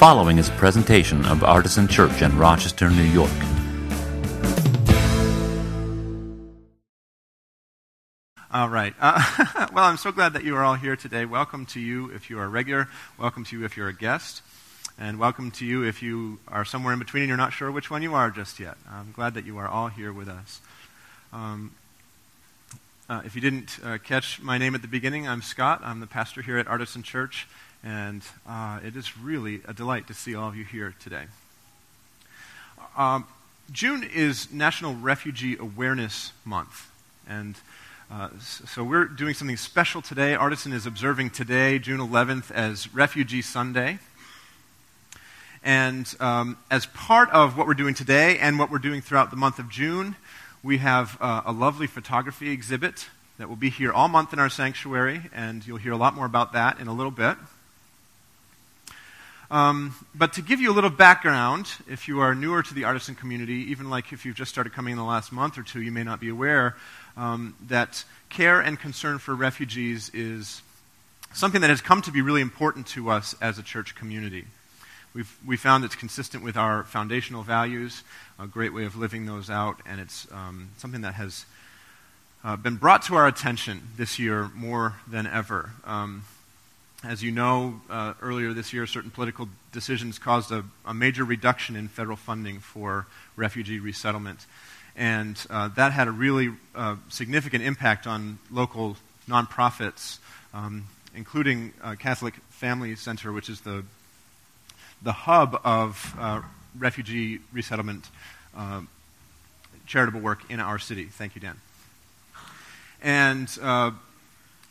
following is a presentation of Artisan Church in Rochester, New York. All right. Uh, well, I'm so glad that you are all here today. Welcome to you if you are a regular. Welcome to you if you're a guest. And welcome to you if you are somewhere in between and you're not sure which one you are just yet. I'm glad that you are all here with us. Um, uh, if you didn't uh, catch my name at the beginning, I'm Scott. I'm the pastor here at Artisan Church. And uh, it is really a delight to see all of you here today. Um, June is National Refugee Awareness Month. And uh, so we're doing something special today. Artisan is observing today, June 11th, as Refugee Sunday. And um, as part of what we're doing today and what we're doing throughout the month of June, we have uh, a lovely photography exhibit that will be here all month in our sanctuary, and you'll hear a lot more about that in a little bit. Um, but to give you a little background, if you are newer to the artisan community, even like if you've just started coming in the last month or two, you may not be aware um, that care and concern for refugees is something that has come to be really important to us as a church community. We've we found it's consistent with our foundational values, a great way of living those out, and it's um, something that has uh, been brought to our attention this year more than ever. Um, as you know, uh, earlier this year, certain political decisions caused a, a, major reduction in federal funding for refugee resettlement. And uh, that had a really uh, significant impact on local nonprofits, um, including uh, Catholic Family Center, which is the, the hub of uh, refugee resettlement uh, charitable work in our city. Thank you, Dan. And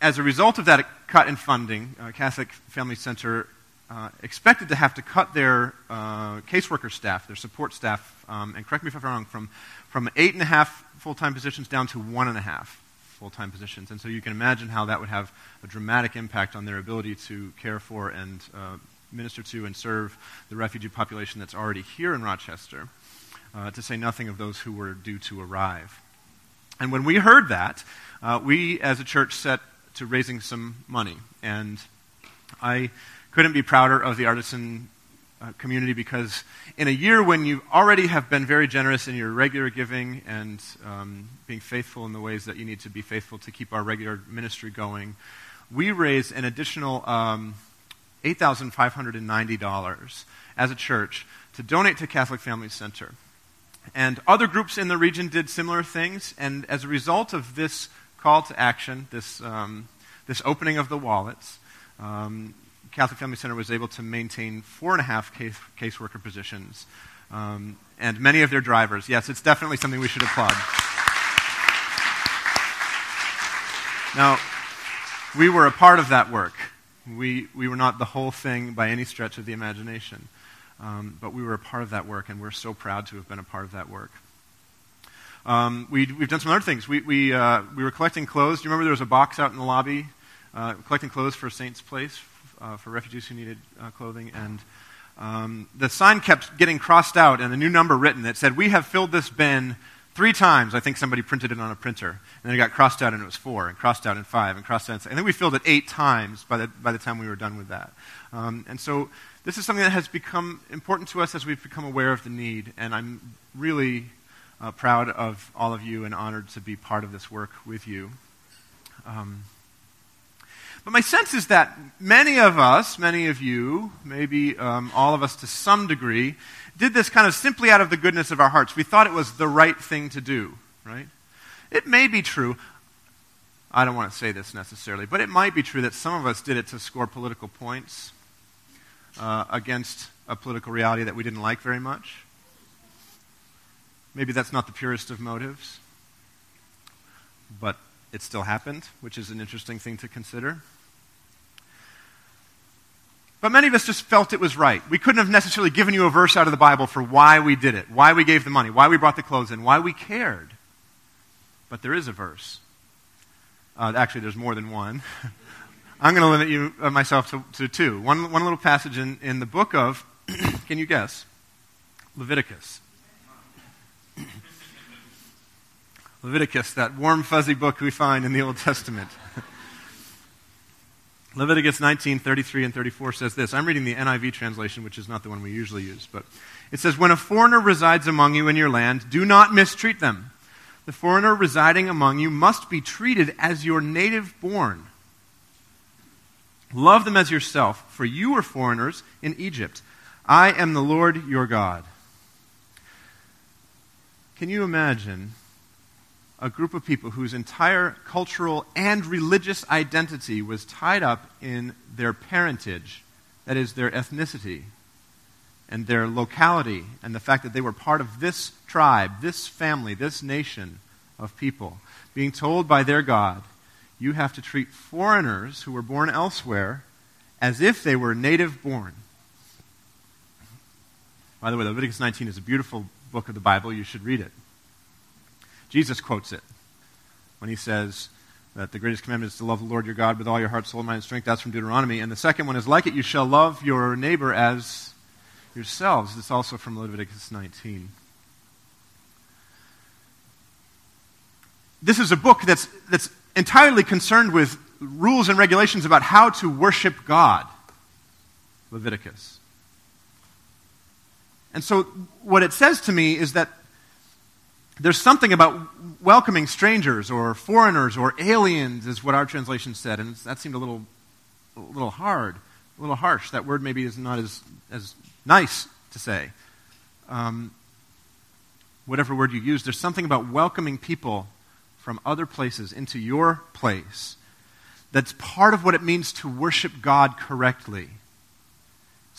as a result of that cut in funding, uh, Catholic Family Center uh, expected to have to cut their uh, caseworker staff, their support staff, um, and correct me if I'm wrong, from, from eight and a half full time positions down to one and a half full time positions. And so you can imagine how that would have a dramatic impact on their ability to care for and uh, minister to and serve the refugee population that's already here in Rochester, uh, to say nothing of those who were due to arrive. And when we heard that, uh, we as a church set to raising some money. And I couldn't be prouder of the artisan uh, community because in a year when you already have been very generous in your regular giving and um, being faithful in the ways that you need to be faithful to keep our regular ministry going, we raised an additional um, $8,590 as a church to donate to Catholic Family Center. And other groups in the region did similar things, and as a result of this call to action, this, um, this opening of the wallets, um, Catholic Family Center was able to maintain four and a half case, caseworker positions um, and many of their drivers. Yes, it's definitely something we should applaud. Now, we were a part of that work. We, we were not the whole thing by any stretch of the imagination, um, but we were a part of that work, and we're so proud to have been a part of that work. Um, we, have done some other things. We, we, uh, we were collecting clothes. Do you remember there was a box out in the lobby uh, collecting clothes for Saints Place uh, for refugees who needed uh, clothing? And um, the sign kept getting crossed out and a new number written that said, We have filled this bin three times. I think somebody printed it on a printer. And then it got crossed out and it was four, and crossed out and five, and crossed out and six. We filled it eight times by the, by the time we were done with that. Um, and so this is something that has become important to us as we've become aware of the need. And I'm really uh, proud of all of you and honored to be part of this work with you. Um, but my sense is that many of us, many of you, maybe um, all of us to some degree, did this kind of simply out of the goodness of our hearts. We thought it was the right thing to do, right? It may be true. I don't want to say this necessarily, but it might be true that some of us did it to score political points uh, against a political reality that we didn't like very much. Maybe that's not the purest of motives, but it still happened, which is an interesting thing to consider. But many of us just felt it was right. We couldn't have necessarily given you a verse out of the Bible for why we did it, why we gave the money, why we brought the clothes in, why we cared. But there is a verse. Uh, actually, there's more than one. I'm going to limit you, uh, myself to, to two. One, one little passage in, in the book of, can you guess? Leviticus. Leviticus, that warm, fuzzy book we find in the Old Testament. Leviticus 19, 33 and 34 says this. I'm reading the NIV translation, which is not the one we usually use, but it says, When a foreigner resides among you in your land, do not mistreat them. The foreigner residing among you must be treated as your native born. Love them as yourself, for you were foreigners in Egypt. I am the Lord your God. Can you imagine a group of people whose entire cultural and religious identity was tied up in their parentage, that is, their ethnicity, and their locality, and the fact that they were part of this tribe, this family, this nation of people, being told by their God, you have to treat foreigners who were born elsewhere as if they were native born. By the way, Leviticus 19 is a beautiful book of the Bible. You should read it. Jesus quotes it when he says that the greatest commandment is to love the Lord your God with all your heart, soul, mind, and strength. That's from Deuteronomy. And the second one is like it, you shall love your neighbor as yourselves. It's also from Leviticus 19. This is a book that's, that's entirely concerned with rules and regulations about how to worship God. Leviticus. And so, what it says to me is that there's something about welcoming strangers or foreigners or aliens, is what our translation said, and that seemed a little, a little hard, a little harsh. That word maybe is not as, as nice to say. Um, whatever word you use, there's something about welcoming people from other places into your place that's part of what it means to worship God correctly.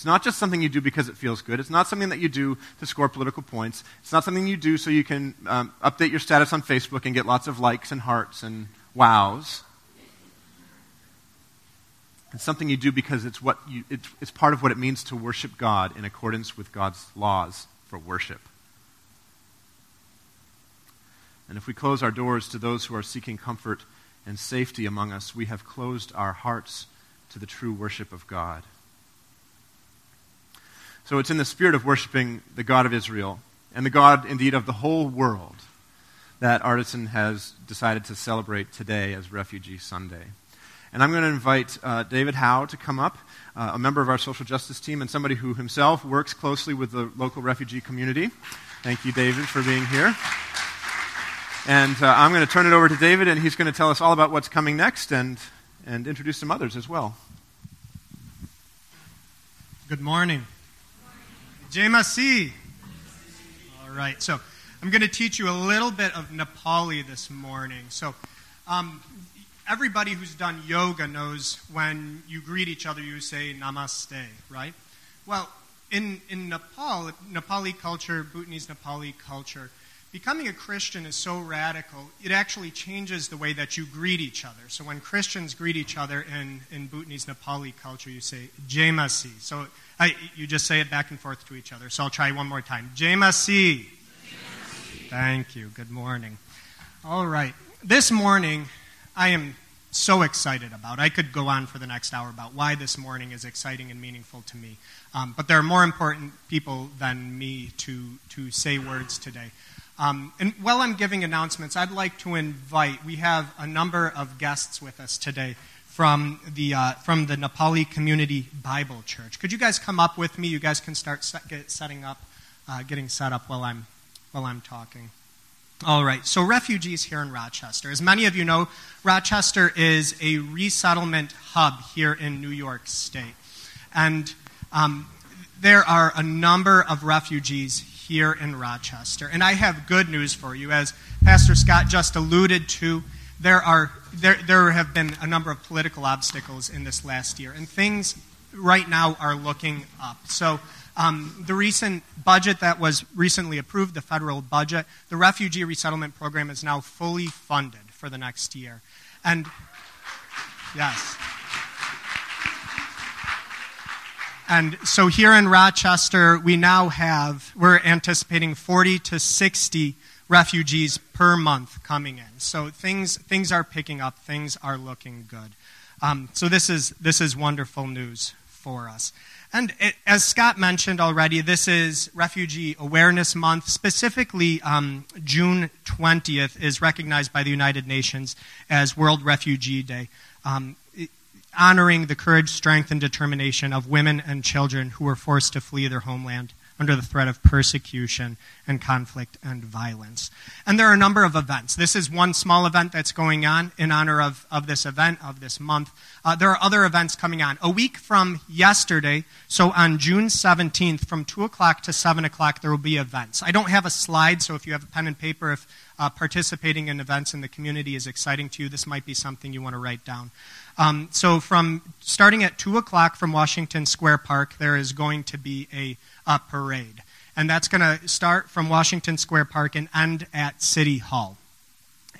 It's not just something you do because it feels good. It's not something that you do to score political points. It's not something you do so you can um, update your status on Facebook and get lots of likes and hearts and wows. It's something you do because it's, what you, it's, it's part of what it means to worship God in accordance with God's laws for worship. And if we close our doors to those who are seeking comfort and safety among us, we have closed our hearts to the true worship of God. So it's in the spirit of worshiping the God of Israel and the God, indeed, of the whole world that Artisan has decided to celebrate today as Refugee Sunday. And I'm going to invite uh, David Howe to come up, uh, a member of our social justice team and somebody who himself works closely with the local refugee community. Thank you, David, for being here. And uh, I'm going to turn it over to David, and he's going to tell us all about what's coming next and, and introduce some others as well. Good morning. Jai All right, so I'm going to teach you a little bit of Nepali this morning. So, um, everybody who's done yoga knows when you greet each other, you say namaste, right? Well, in, in Nepal, Nepali culture, Bhutanese Nepali culture, becoming a Christian is so radical, it actually changes the way that you greet each other. So when Christians greet each other in, in Bhutanese Nepali culture, you say Jaimasi. So I, you just say it back and forth to each other. So I'll try one more time. Jaimasi. Thank you. Good morning. All right. This morning, I am so excited about. I could go on for the next hour about why this morning is exciting and meaningful to me. Um, but there are more important people than me to, to say words today. Um, and while I'm giving announcements, I'd like to invite, we have a number of guests with us today from the, uh, from the Nepali Community Bible Church. Could you guys come up with me? You guys can start set, get setting up, uh, getting set up while I'm, while I'm talking. All right, so refugees here in Rochester. As many of you know, Rochester is a resettlement hub here in New York State. And um, there are a number of refugees here in Rochester. And I have good news for you. As Pastor Scott just alluded to, there, are, there, there have been a number of political obstacles in this last year, and things right now are looking up. So, um, the recent budget that was recently approved, the federal budget, the refugee resettlement program is now fully funded for the next year. And, yes. And so here in Rochester, we now have, we're anticipating 40 to 60 refugees per month coming in. So things, things are picking up, things are looking good. Um, so this is, this is wonderful news for us. And it, as Scott mentioned already, this is Refugee Awareness Month. Specifically, um, June 20th is recognized by the United Nations as World Refugee Day. Um, honoring the courage, strength, and determination of women and children who were forced to flee their homeland under the threat of persecution and conflict and violence. And there are a number of events. This is one small event that's going on in honor of, of this event, of this month. Uh, there are other events coming on. A week from yesterday, so on June 17th, from 2 o'clock to 7 o'clock, there will be events. I don't have a slide, so if you have a pen and paper, if uh, participating in events in the community is exciting to you, this might be something you want to write down. Um, so, from starting at 2 o'clock from Washington Square Park, there is going to be a, parade. And that's going to start from Washington Square Park and end at City Hall.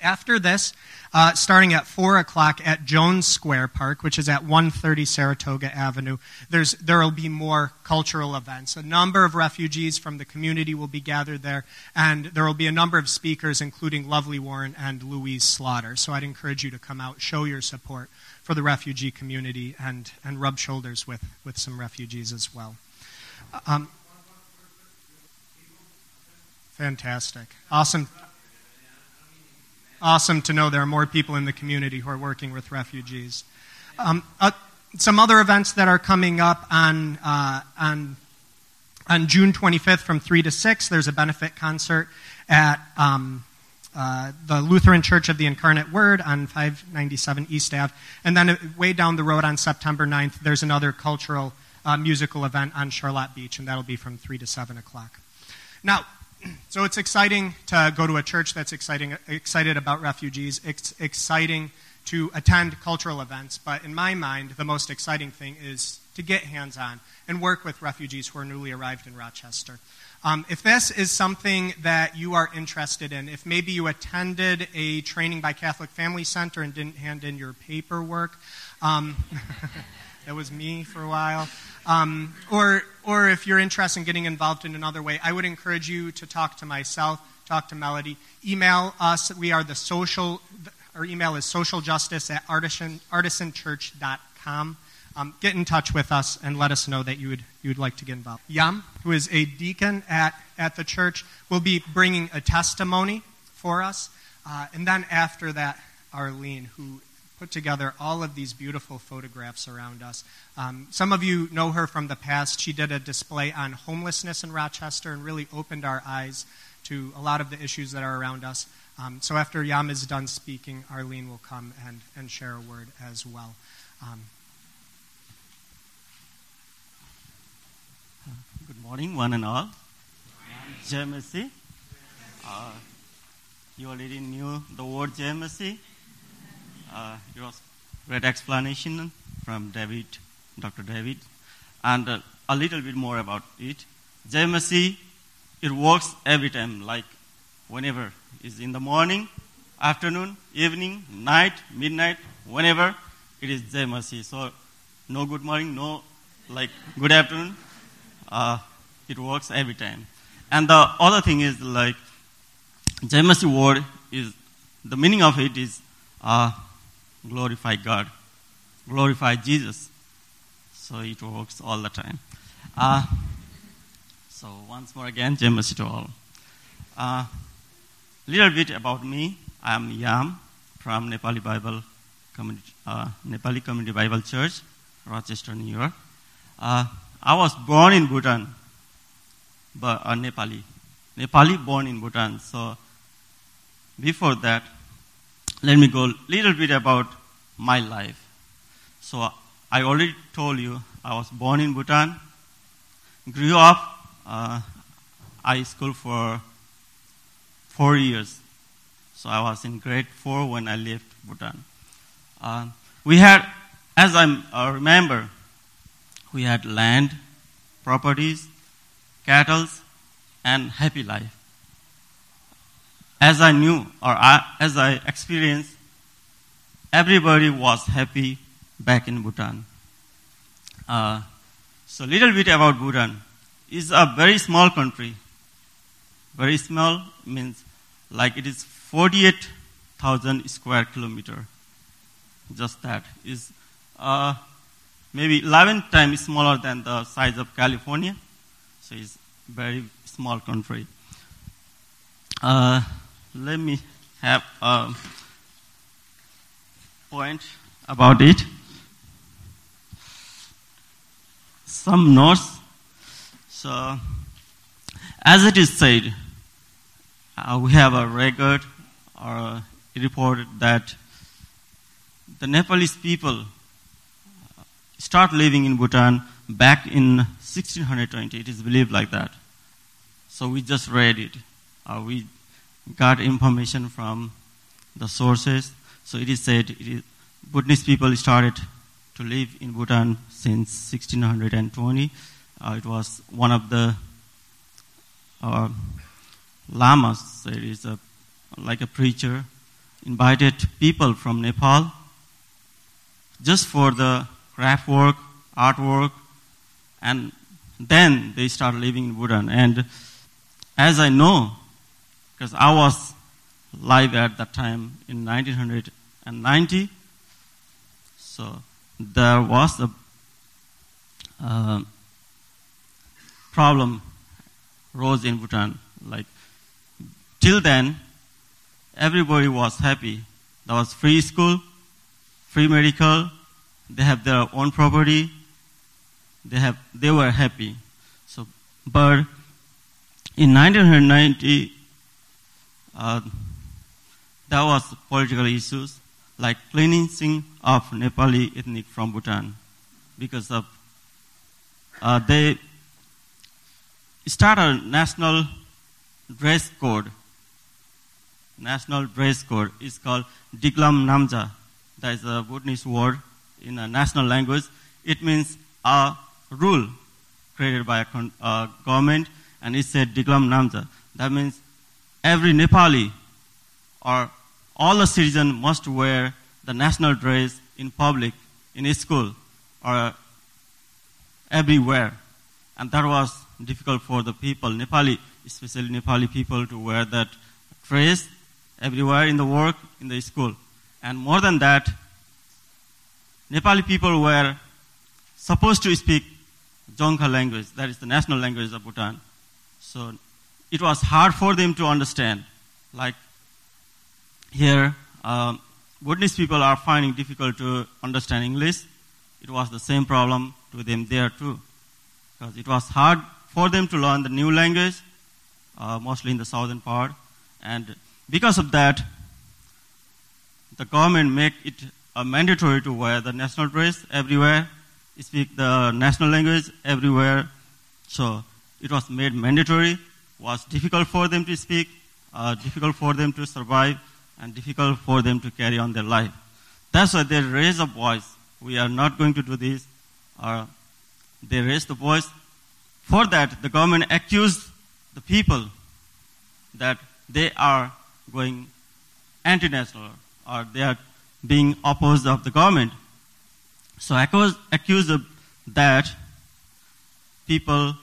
After this, uh, starting at 4 o'clock at Jones Square Park, which is at 130 Saratoga Avenue. There will be more cultural events. A number of refugees from the community will be gathered there, and there will be a number of speakers, including Lovely Warren and Louise Slaughter. So I'd encourage you to come out, show your support for the refugee community, and, and rub shoulders with, with some refugees as well. Um, fantastic. Awesome awesome to know there are more people in the community who are working with refugees. Um, uh, some other events that are coming up on, uh, on, on June 25th from 3 to 6, there's a benefit concert at um, uh, the Lutheran Church of the Incarnate Word on 597 East Ave. And then way down the road on September 9th, there's another cultural uh, musical event on Charlotte Beach, and that'll be from 3 to 7 o'clock. Now, so it's exciting to go to a church that's exciting, excited about refugees. It's exciting to attend cultural events, but in my mind, the most exciting thing is to get hands on and work with refugees who are newly arrived in Rochester. Um, if this is something that you are interested in, if maybe you attended a training by Catholic Family Center and didn't hand in your paperwork, um, that was me for a while. Um, or, or if you're interested in getting involved in another way, I would encourage you to talk to myself, talk to Melody. Email us. We are the social, our email is socialjustice at artisan, artisanchurch.com. Um, get in touch with us and let us know that you would, you would like to get involved. Yam, who is a deacon at, at the church, will be bringing a testimony for us. Uh, and then after that, Arlene, who put together all of these beautiful photographs around us. Um, some of you know her from the past. She did a display on homelessness in Rochester and really opened our eyes to a lot of the issues that are around us. Um, so after Yam is done speaking, Arlene will come and, and share a word as well. Um, Good morning, one and all. Jaimasi. Uh, you already knew the word Jaimasi. Uh, it was great explanation from David, Dr. David, and uh, a little bit more about it. Jaimasi, it works every time, like whenever. It's in the morning, afternoon, evening, night, midnight, whenever it is Jaimasi. So no good morning, no like good afternoon. Uh, it works every time. And the other thing is like Jaimasi word is the meaning of it is uh, glorify God, glorify Jesus. So it works all the time. Uh, so once more again, James to all. Uh, little bit about me. I am Yam from Nepali Bible Community, uh, Nepali Community Bible Church, Rochester, New York. Uh, I was born in Bhutan, but uh, Nepali. Nepali born in Bhutan. So before that, let me go a little bit about my life. So I already told you I was born in Bhutan, grew up uh, high school for four years. So I was in grade four when I left Bhutan. Uh, we had, as I uh, remember, we had land, properties, cattle, and happy life as I knew or I, as I experienced, everybody was happy back in Bhutan. Uh, so, little bit about Bhutan. It's a very small country. Very small means like it is 48,000 square kilometer. Just that is uh, maybe 11 times smaller than the size of California. So it's very small country. Uh, let me have a point about it. some notes. So, as it is said, uh, we have a record or a report that the Nepalese people start living in Bhutan back in 1620. It is believed like that. So we just read it. Uh, we got information from the sources. So it is said it is, Bhutanese people started to live in Bhutan since 1620. Uh, it was one of the uh, lamas, it is a, like a preacher, invited people from Nepal just for the craft work, artwork, and then they start living in Bhutan. And as I know, because I was live at that time in 1990, so there was a uh, problem rose in Bhutan. Like till then, everybody was happy. There was free school, free medical. They have their own property. They have they were happy. So, but in 1990, uh, there was political issues like cleansing of Nepali ethnic from Bhutan because of uh, they start a national dress code. National dress code is called Driglam Namzha. That is a Bhutanese word in a national language. It means a rule created by a uh, government, and it said Driglam Namzha. That means every Nepali or all the citizens must wear the national dress in public, in school, or everywhere. And that was difficult for the people, Nepali, especially Nepali people, to wear that dress everywhere in the work, in the school. And more than that, Nepali people were supposed to speak Dzongkha language, that is the national language of Bhutan. So it was hard for them to understand. Like here, um, Bhutanese people are finding difficult to understand English. It was the same problem to them there too, because it was hard for them to learn the new language, uh, mostly in the southern part, and because of that, the government make it uh, mandatory to wear the national dress everywhere, speak the national language everywhere. So it was made mandatory. Was difficult for them to speak, uh, difficult for them to survive, and difficult for them to carry on their life. That's why they raise a voice. We are not going to do this. Or they raise the voice. For that, the government accused the people that they are going anti-national or they are being opposed of the government. So accuse, accused of that people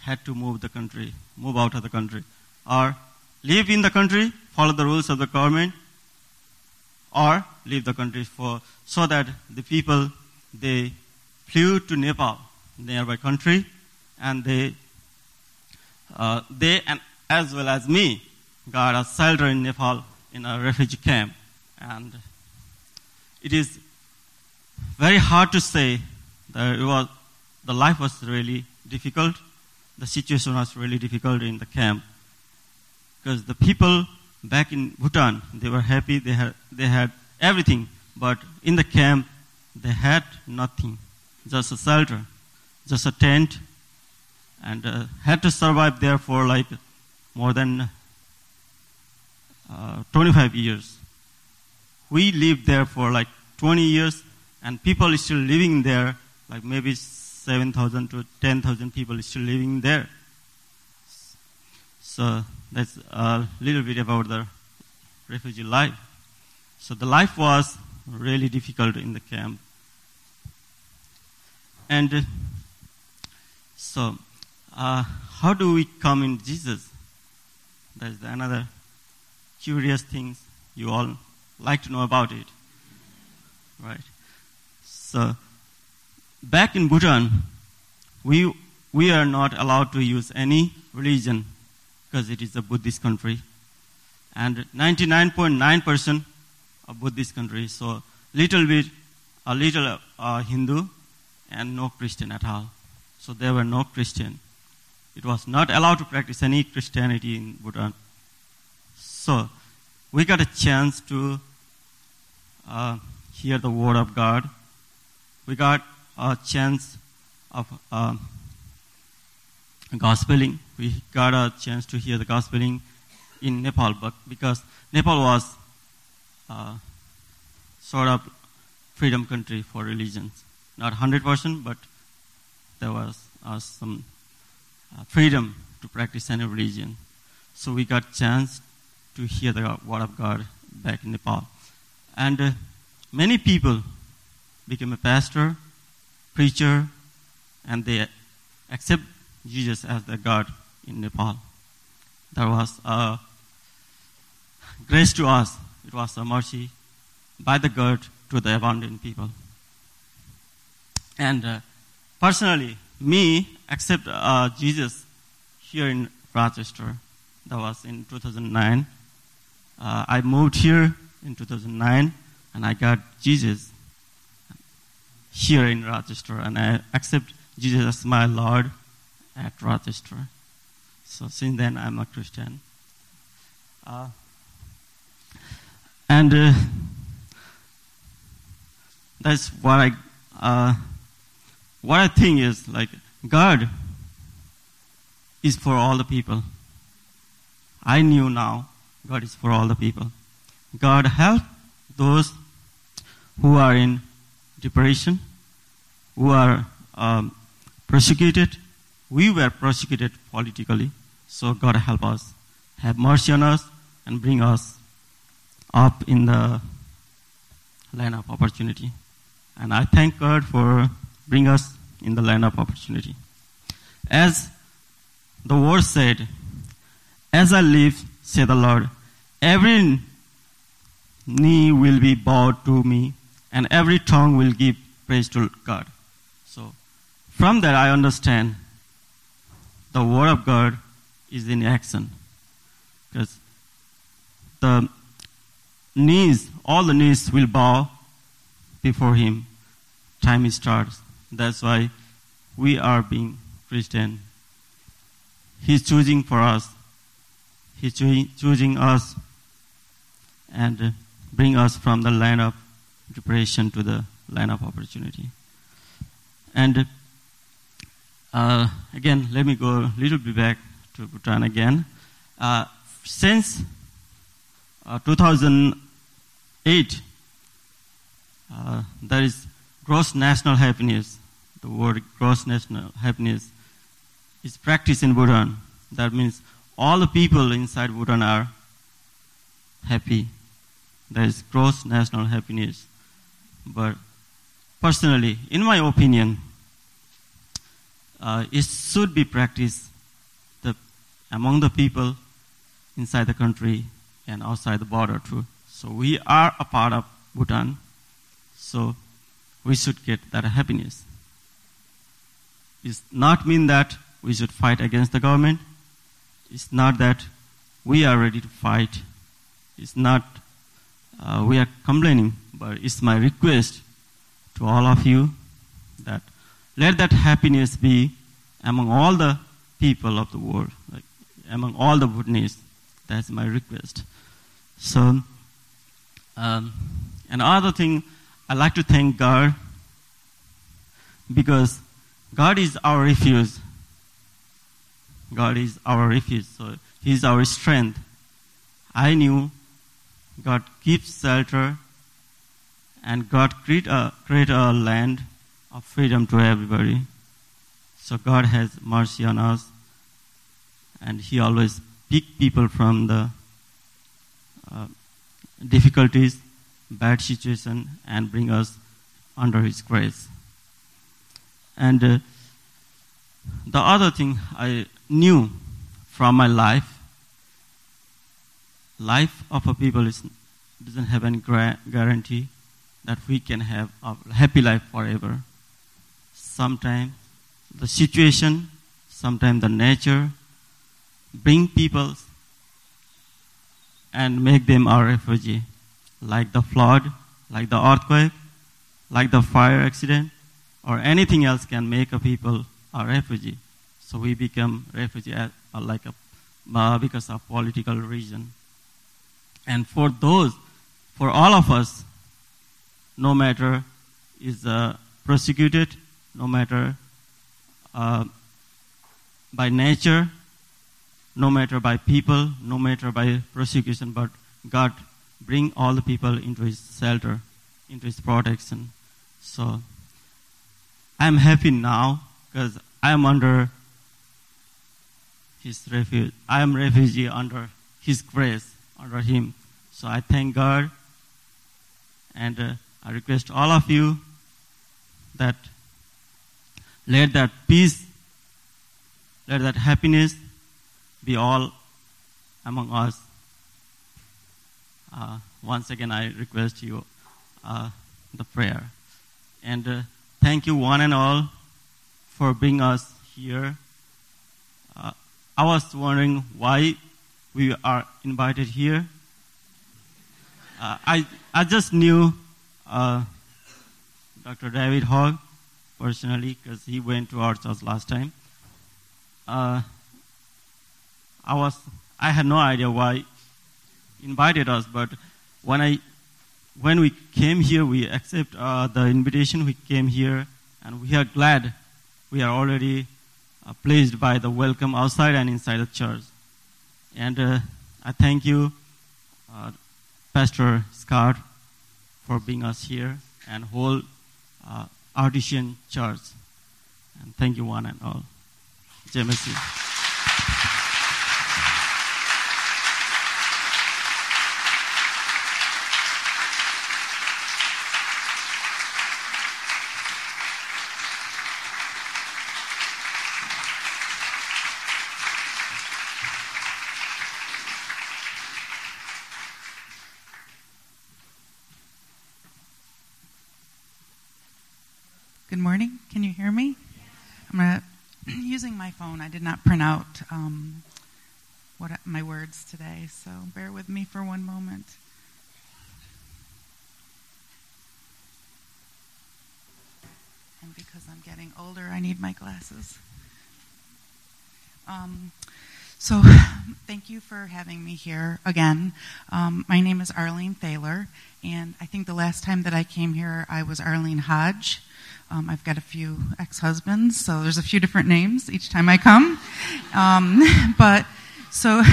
had to move the country, move out of the country, or live in the country, follow the rules of the government, or leave the country for so that the people they flew to Nepal, nearby country, and they uh, they and as well as me got a shelter in Nepal in a refugee camp, and it is very hard to say that it was the life was really difficult. The situation was really difficult in the camp because the people back in Bhutan they were happy. They had they had everything, but in the camp they had nothing, just a shelter, just a tent, and uh, had to survive there for like more than uh, 25 years. We lived there for like 20 years, and people still living there, like maybe 7,000 to 10,000 people still living there. So that's a little bit about the refugee life. So the life was really difficult in the camp. And uh, so, uh, how do we come in Jesus? That's another curious thing you all like to know about it. Right? So, back in Bhutan, we, we are not allowed to use any religion because it is a Buddhist country. And 99.9% of Buddhist country, so little bit, a little uh, Hindu and no Christian at all. so there were no Christian. It was not allowed to practice any Christianity in Bhutan. So we got a chance to uh, hear the word of God. We got a chance of uh, gospeling. We got a chance to hear the gospeling in Nepal, but because Nepal was uh, sort of freedom country for religions, not 100%, but there was uh, some uh, freedom to practice any religion. So we got chance to hear the word of God back in Nepal. And uh, many people became a pastor, preacher, and they accept Jesus as their God in Nepal. There was a grace to us. It was a mercy by the God to the abandoned people. And uh, personally, me accept uh, Jesus here in Rochester. That was in 2009. Uh, I moved here in 2009, and I got Jesus here in Rochester, and I accept Jesus as my Lord at Rochester. So since then, I'm a Christian. Uh, and uh, that's what I uh, what I think is like God is for all the people. I knew now God is for all the people. God help those who are in depression, who are um, persecuted. We were persecuted politically, so God help us, have mercy on us, and bring us up in the line of opportunity. And I thank God for bring us in the line of opportunity. As the word said, As I live, say the Lord, every knee will be bowed to me, and every tongue will give praise to God. So, from that, I understand the word of God is in action. Because the knees, all the knees will bow before Him. Time starts. That's why we are being Christian. He's choosing for us. He's choosing us and bring us from the land of depression to the line of opportunity. And uh, again, let me go a little bit back to Bhutan again. Uh, since uh, 2008, uh, there is gross national happiness. The word gross national happiness is practiced in Bhutan. That means all the people inside Bhutan are happy. There is gross national happiness. But personally, in my opinion, uh, it should be practiced the, among the people inside the country and outside the border too. So we are a part of Bhutan. So we should get that happiness. It's not mean that we should fight against the government. It's not that we are ready to fight. It's not uh, we are complaining, but it's my request to all of you that let that happiness be among all the people of the world, like among all the Bhutanese. That's my request. So, um, another thing, I like to thank God because God is our refuge. God is our refuge. So He is our strength. I knew God gives shelter and God create a, create a land of freedom to everybody. So God has mercy on us and He always pick people from the uh, difficulties, bad situation, and bring us under His grace. And uh, the other thing I knew from my life, life of a people is, doesn't have any gra- guarantee that we can have a happy life forever. Sometimes the situation, sometimes the nature, bring people and make them our refugee, like the flood, like the earthquake, like the fire accident, or anything else can make a people a refugee. So we become refugee at, uh, like a, uh, because of political reason. And for those, for all of us, no matter is uh, persecuted, no matter uh, by nature, no matter by people, no matter by persecution, but God bring all the people into His shelter, into His protection. So I'm happy now because I am under His refuge. I am refugee under His grace, under Him. So I thank God, and uh, I request all of you that let that peace, let that happiness be all among us. Uh, once again, I request you uh, the prayer. And uh, thank you, one and all, for bringing us here. Uh, I was wondering why we are invited here. Uh, I, I just knew uh, Dr. David Hogg personally because he went to our church last time. Uh, I was I had no idea why he invited us, but when I when we came here, we accept uh, the invitation. We came here, and we are glad we are already uh, pleased by the welcome outside and inside the church. And uh, I thank you, uh, Pastor Scott, for being us here and whole uh, Artisan Church. And thank you one and all. Jaimasi. Good morning. Can you hear me? I'm gonna, using my phone. I did not print out um, what my words today, so bear with me for one moment. And because I'm getting older, I need my glasses. Um, so, thank you for having me here again. Um, my name is Arlene Thaler, and I think the last time that I came here, I was Arlene Hodge. Um, I've got a few ex husbands, so there's a few different names each time I come. Um, but so,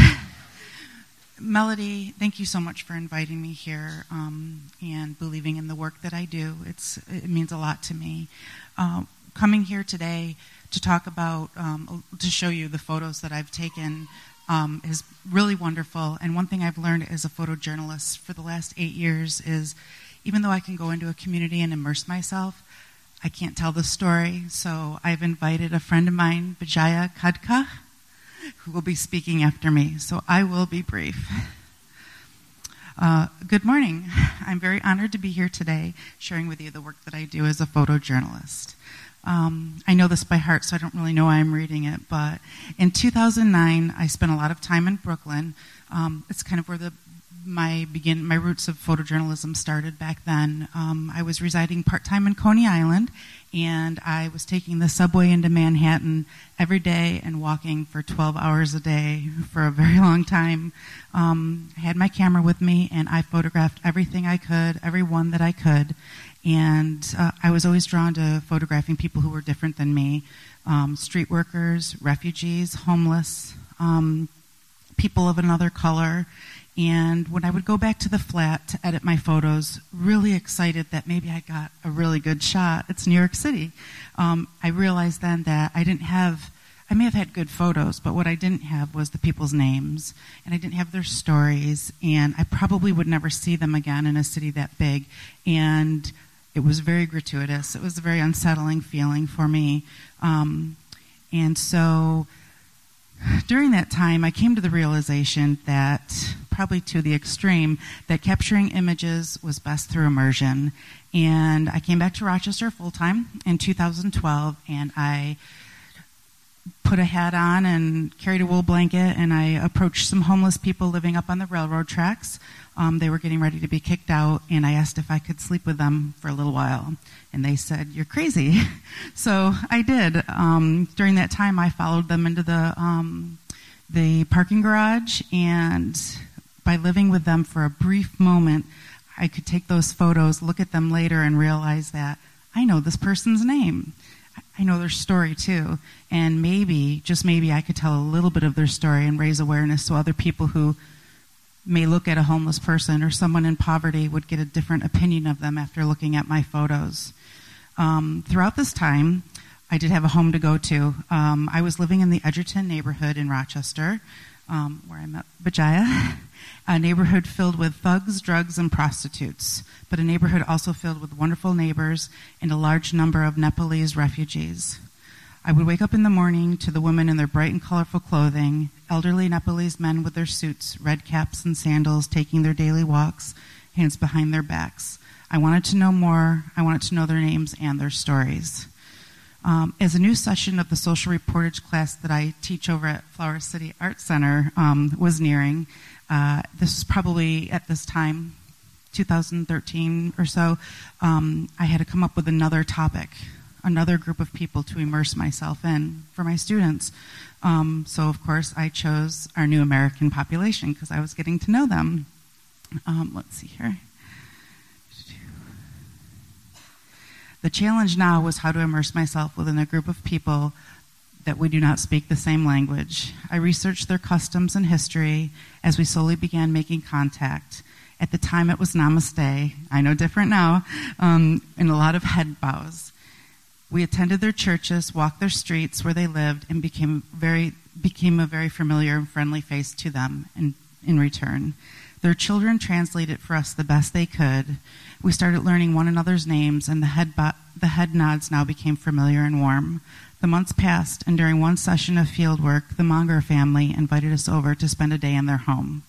Melody, thank you so much for inviting me here um, and believing in the work that I do. It's, it means a lot to me. Uh, coming here today to talk about, um, to show you the photos that I've taken um, is really wonderful. And one thing I've learned as a photojournalist for the last eight years is even though I can go into a community and immerse myself, I can't tell the story, so I've invited a friend of mine, Vijaya Khadka, who will be speaking after me. So I will be brief. Uh, good morning. I'm very honored to be here today sharing with you the work that I do as a photojournalist. Um, I know this by heart, so I don't really know why I'm reading it, but in 2009, I spent a lot of time in Brooklyn. Um, it's kind of where the my begin my roots of photojournalism started back then. Um, I was residing part time in Coney Island, and I was taking the subway into Manhattan every day and walking for 12 hours a day for a very long time. Um, I had my camera with me, and I photographed everything I could, everyone that I could, and uh, I was always drawn to photographing people who were different than me, um, street workers, refugees, homeless. Um, people of another color, and when I would go back to the flat to edit my photos, really excited that maybe I got a really good shot. It's New York City. Um, I realized then that I didn't have, I may have had good photos, but what I didn't have was the people's names, and I didn't have their stories, and I probably would never see them again in a city that big. And it was very gratuitous. It was a very unsettling feeling for me. Um, and so during that time, I came to the realization that, probably to the extreme, that capturing images was best through immersion. And I came back to Rochester full time in 2012, and I put a hat on and carried a wool blanket, and I approached some homeless people living up on the railroad tracks. Um, they were getting ready to be kicked out, and I asked if I could sleep with them for a little while. And they said, You're crazy. so I did. Um, during that time, I followed them into the, um, the parking garage, and by living with them for a brief moment, I could take those photos, look at them later, and realize that I know this person's name. I know their story too. And maybe, just maybe, I could tell a little bit of their story and raise awareness so other people who may look at a homeless person or someone in poverty would get a different opinion of them after looking at my photos. Um, throughout this time, I did have a home to go to. Um, I was living in the Edgerton neighborhood in Rochester, um, where I met Vijaya, a neighborhood filled with thugs, drugs, and prostitutes, but a neighborhood also filled with wonderful neighbors and a large number of Nepalese refugees. I would wake up in the morning to the women in their bright and colorful clothing, elderly Nepalese men with their suits, red caps, and sandals taking their daily walks, hands behind their backs. I wanted to know more. I wanted to know their names and their stories. Um, as a new session of the social reportage class that I teach over at Flower City Art Center um, was nearing, uh, this was probably at this time, 2013 or so, um, I had to come up with another topic, another group of people to immerse myself in for my students. Um, so, of course, I chose our new American population because I was getting to know them. Um, let's see here. The challenge now was how to immerse myself within a group of people that we do not speak the same language. I researched their customs and history as we slowly began making contact. At the time, it was namaste. I know different now, um, and a lot of head bows. We attended their churches, walked their streets where they lived, and became very became a very familiar and friendly face to them in, in return. Their children translated for us the best they could. We started learning one another's names, and the head, bo- the head nods now became familiar and warm. The months passed, and during one session of field work, the Monger family invited us over to spend a day in their home.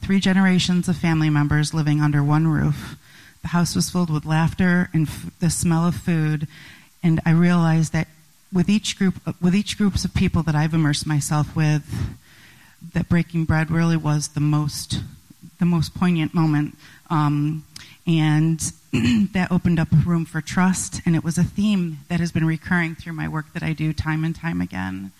Three generations of family members living under one roof. The house was filled with laughter and f- the smell of food, and I realized that with each group, with each groups of people that I've immersed myself with, that breaking bread really was the most, the most poignant moment. Um, and that opened up room for trust, and it was a theme that has been recurring through my work that I do time and time again.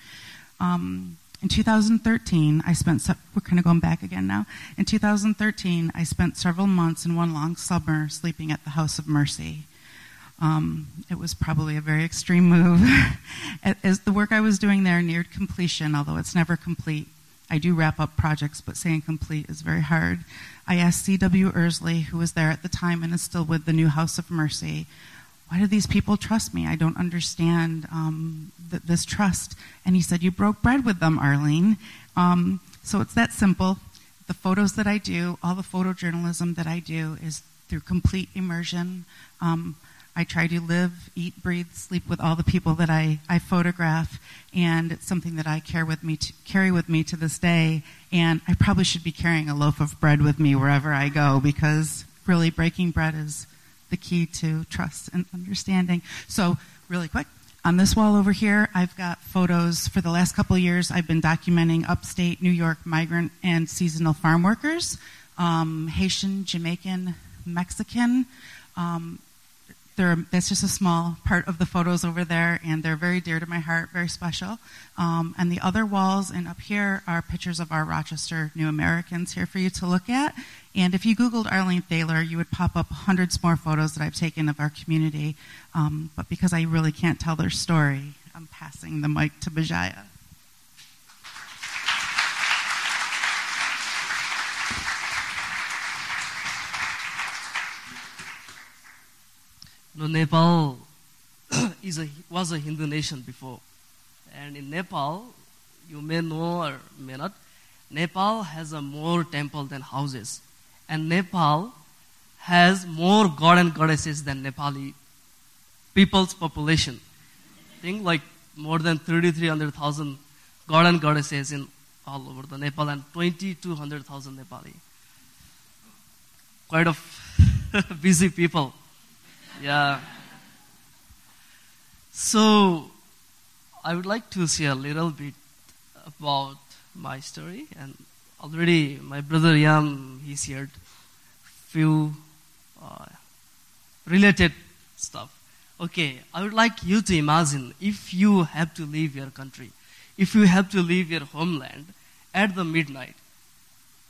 Um, in 2013, I spent, we're kind of going back again now. In 2013, I spent several months in one long summer sleeping at the House of Mercy. Um, it was probably a very extreme move. As the work I was doing there neared completion, although it's never complete, I do wrap up projects, but saying complete is very hard. I asked C.W. Ersley, who was there at the time and is still with the New House of Mercy, why do these people trust me? I don't understand um, th- this trust. And he said, You broke bread with them, Arlene. Um, so it's that simple. The photos that I do, all the photojournalism that I do, is through complete immersion. Um, I try to live, eat, breathe, sleep with all the people that I, I photograph, and it's something that I care with me to, carry with me to this day. And I probably should be carrying a loaf of bread with me wherever I go because really breaking bread is the key to trust and understanding. So, really quick, on this wall over here, I've got photos. For the last couple of years, I've been documenting upstate New York migrant and seasonal farm workers, um, Haitian, Jamaican, Mexican. Um, they're, that's just a small part of the photos over there, and they're very dear to my heart, very special. Um, and the other walls and up here are pictures of our Rochester New Americans here for you to look at. And if you Googled Arlene Thaler, you would pop up hundreds more photos that I've taken of our community. Um, but because I really can't tell their story, I'm passing the mic to Vijaya. No, Nepal is a, was a Hindu nation before. And in Nepal, you may know or may not, Nepal has a more temple than houses. And Nepal has more god and goddesses than Nepali people's population. I think like more than 3,300,000 god and goddesses in all over the Nepal and 2,200,000 Nepali. Quite of busy people. Yeah. So, I would like to say a little bit about my story, and already my brother Yam he shared few uh, related stuff. Okay, I would like you to imagine if you have to leave your country, if you have to leave your homeland at the midnight,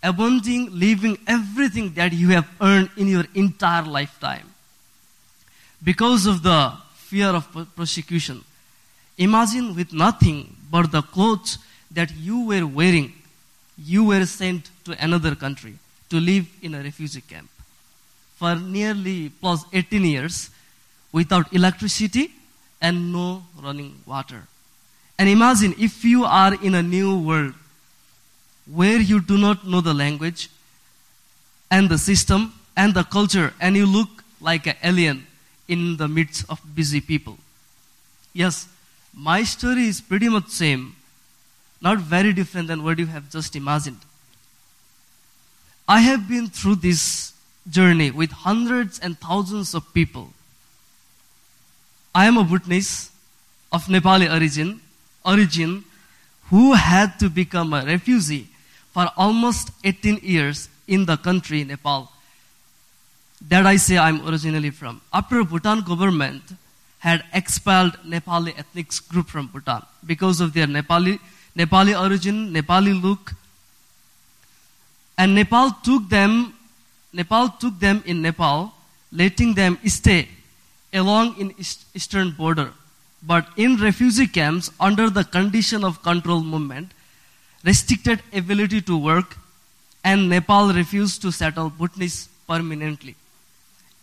abandoning, leaving everything that you have earned in your entire lifetime because of the fear of per- persecution. Imagine with nothing but the clothes that you were wearing, you were sent to another country to live in a refugee camp for nearly plus 18 years without electricity and no running water. And imagine if you are in a new world where you do not know the language and the system and the culture and you look like an alien in the midst of busy people. Yes, my story is pretty much same, not very different than what you have just imagined. I have been through this journey with hundreds and thousands of people. I am a witness of Nepali origin, origin who had to become a refugee for almost 18 years in the country Nepal that I say I'm originally from. After Bhutan government had expelled Nepali ethnic group from Bhutan because of their Nepali, Nepali origin, Nepali look, and Nepal took them, Nepal took them in Nepal, letting them stay along in eastern border. But in refugee camps, under the condition of control movement, restricted ability to work, and Nepal refused to settle Bhutanese permanently.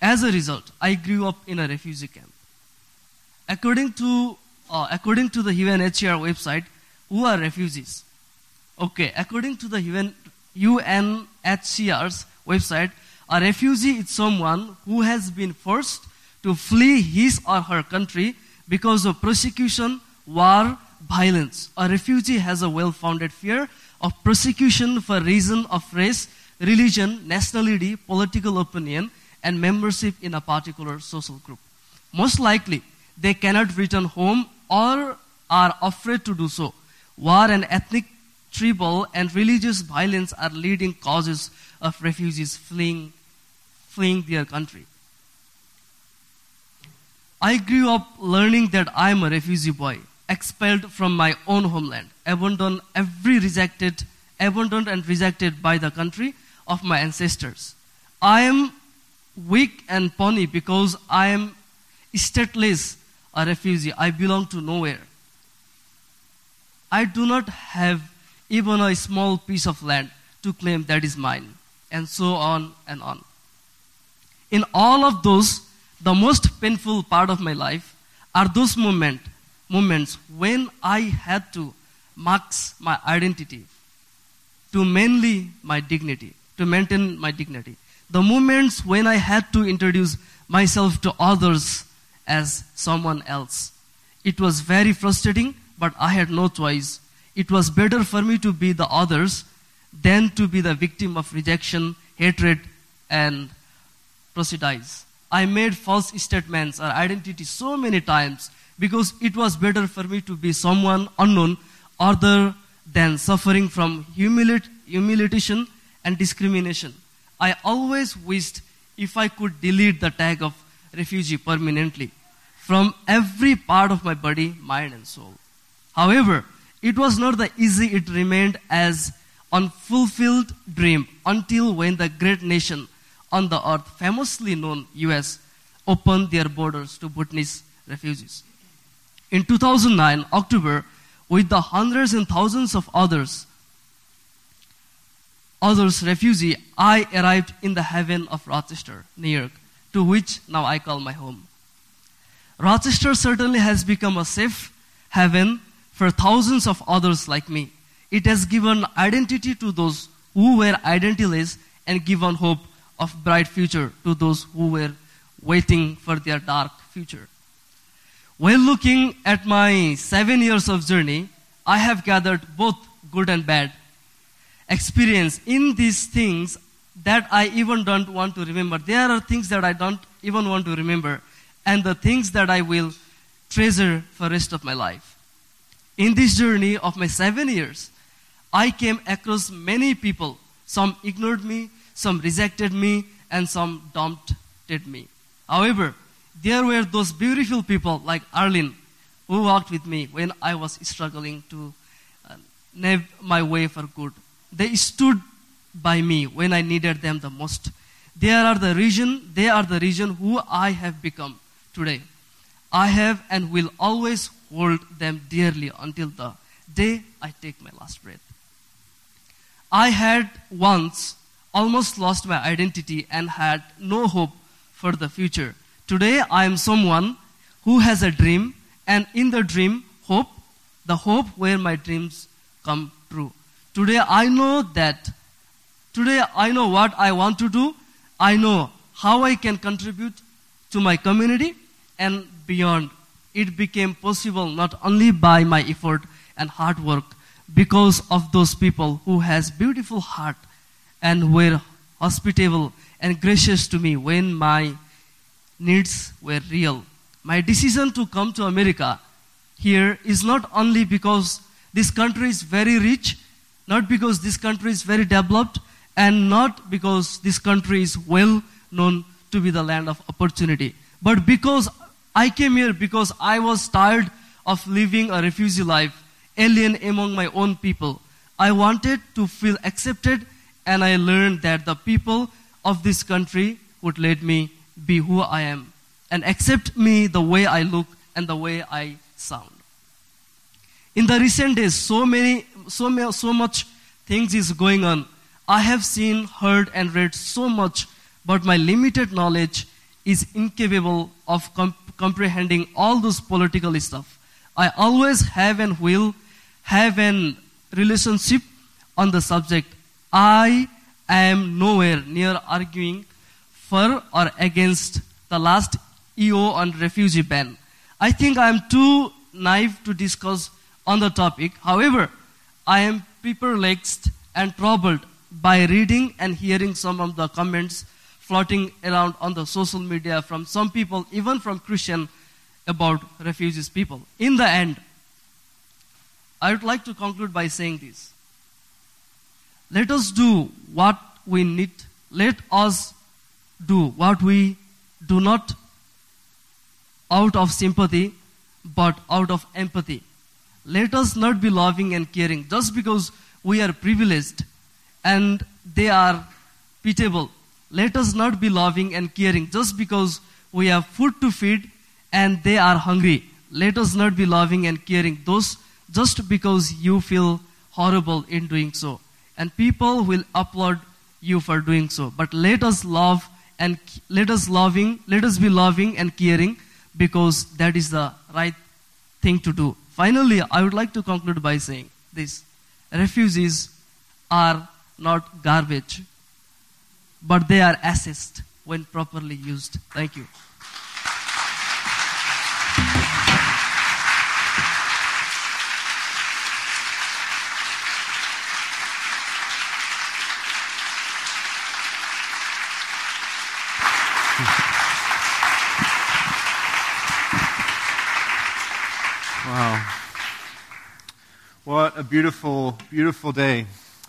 As a result, I grew up in a refugee camp. According to, uh, according to the UNHCR website, who are refugees? Okay, according to the UN, UNHCR's website, a refugee is someone who has been forced to flee his or her country because of persecution, war, violence. A refugee has a well-founded fear of persecution for reason of race, religion, nationality, political opinion, and membership in a particular social group. Most likely, they cannot return home or are afraid to do so. War and ethnic, tribal, and religious violence are leading causes of refugees fleeing, fleeing their country. I grew up learning that I am a refugee boy, expelled from my own homeland, abandoned every rejected, abandoned and rejected by the country of my ancestors. I am weak and puny because I am stateless, a refugee. I belong to nowhere. I do not have even a small piece of land to claim that is mine, and so on and on. In all of those, the most painful part of my life are those moment, moments when I had to mask my identity to mainly my dignity, to maintain my dignity. The moments when I had to introduce myself to others as someone else. It was very frustrating, but I had no choice. It was better for me to be the others than to be the victim of rejection, hatred, and prejudice. I made false statements or identity so many times because it was better for me to be someone unknown other than suffering from humili- humiliation and discrimination. I always wished if I could delete the tag of refugee permanently from every part of my body, mind, and soul. However, it was not that easy, it remained as unfulfilled dream until when the great nation on the earth, famously known US, opened their borders to Bhutanese refugees. In 2009, October, with the hundreds and thousands of others, others refugee, I arrived in the heaven of Rochester, New York, to which now I call my home. Rochester certainly has become a safe haven for thousands of others like me. It has given identity to those who were identityless and given hope of bright future to those who were waiting for their dark future. While looking at my seven years of journey, I have gathered both good and bad experience in these things that I even don't want to remember. There are things that I don't even want to remember, and the things that I will treasure for rest of my life. In this journey of my seven years, I came across many people. Some ignored me, some rejected me, and some doubted me. However, there were those beautiful people like Arlene who walked with me when I was struggling to uh, my way for good. They stood by me when I needed them the most. They are the reason, they are the reason who I have become today. I have and will always hold them dearly until the day I take my last breath. I had once almost lost my identity and had no hope for the future. Today I am someone who has a dream, and in the dream, hope, the hope where my dreams come true. Today I know that, today I know what I want to do, I know how I can contribute to my community and beyond. It became possible not only by my effort and hard work, because of those people who has beautiful heart and were hospitable and gracious to me when my needs were real. My decision to come to America here is not only because this country is very rich, not because this country is very developed, and not because this country is well known to be the land of opportunity, but because I came here because I was tired of living a refugee life alien among my own people. I wanted to feel accepted, and I learned that the people of this country would let me be who I am and accept me the way I look and the way I sound. In the recent days, so many, so, many, so much things is going on. I have seen, heard, and read so much, but my limited knowledge is incapable of comp- comprehending all those political stuff. I always have and will have a relationship on the subject. I am nowhere near arguing for or against the last EO on refugee ban. I think I am too naive to discuss on the topic. However, I am perplexed and troubled by reading and hearing some of the comments floating around on the social media from some people, even from Christian, about refugees people. In the end, I would like to conclude by saying this. Let us do what we need. Let us do what we do not out of sympathy, but out of empathy. Let us not be loving and caring just because we are privileged and they are pitiable. Let us not be loving and caring just because we have food to feed and they are hungry. Let us not be loving and caring those just because you feel horrible in doing so. And people will applaud you for doing so. But let us love and let us loving, let us be loving and caring because that is the right thing to do. Finally, I would like to conclude by saying this. Refugees are not garbage, but they are assets when properly used. Thank you. A beautiful, beautiful day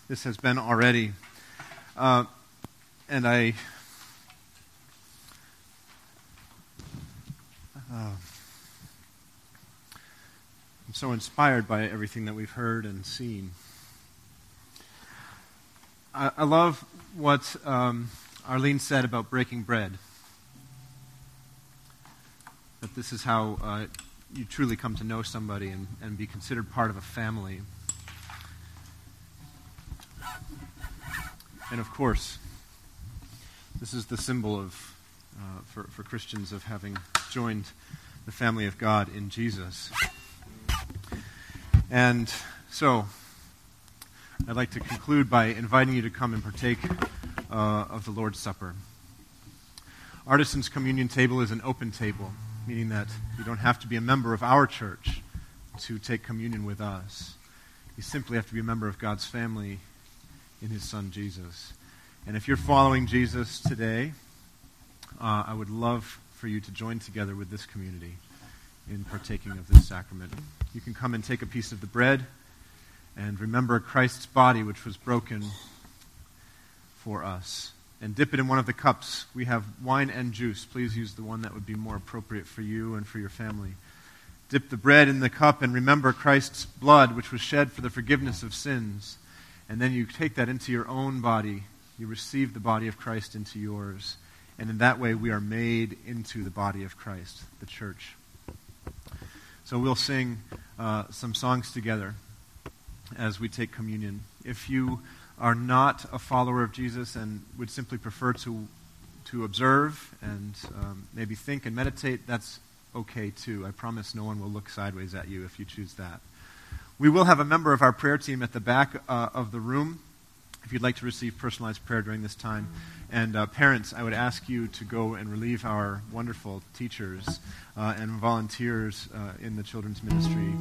this has been already. Uh, and I. Uh, I'm so inspired by everything that we've heard and seen. I, I love what um, Arlene said about breaking bread. That this is how uh, you truly come to know somebody and, and be considered part of a family. And of course, this is the symbol of, uh, for, for Christians of having joined the family of God in Jesus. And so, I'd like to conclude by inviting you to come and partake uh, of the Lord's Supper. Artisan's communion table is an open table meaning that you don't have to be a member of our church to take communion with us. You simply have to be a member of God's family in His Son Jesus. And if you're following Jesus today, uh, I would love for you to join together with this community in partaking of this sacrament. You can come and take a piece of the bread and remember Christ's body, which was broken for us, and dip it in one of the cups. We have wine and juice. Please use the one that would be more appropriate for you and for your family. Dip the bread in the cup and remember Christ's blood, which was shed for the forgiveness of sins. And then you take that into your own body. You receive the body of Christ into yours. And in that way, we are made into the body of Christ, the church. So we'll sing uh, some songs together as we take communion. If you are not a follower of Jesus and would simply prefer to, to observe and um, maybe think and meditate, that's okay too. I promise no one will look sideways at you if you choose that. We will have a member of our prayer team at the back uh, of the room if you'd like to receive personalized prayer during this time. And uh, parents, I would ask you to go and relieve our wonderful teachers uh, and volunteers uh, in the children's ministry.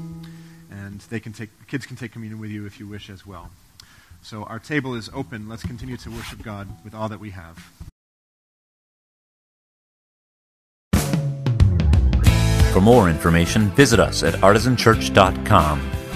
And they can take, kids can take communion with you if you wish as well. So our table is open. Let's continue to worship God with all that we have. For more information, visit us at artisanchurch.com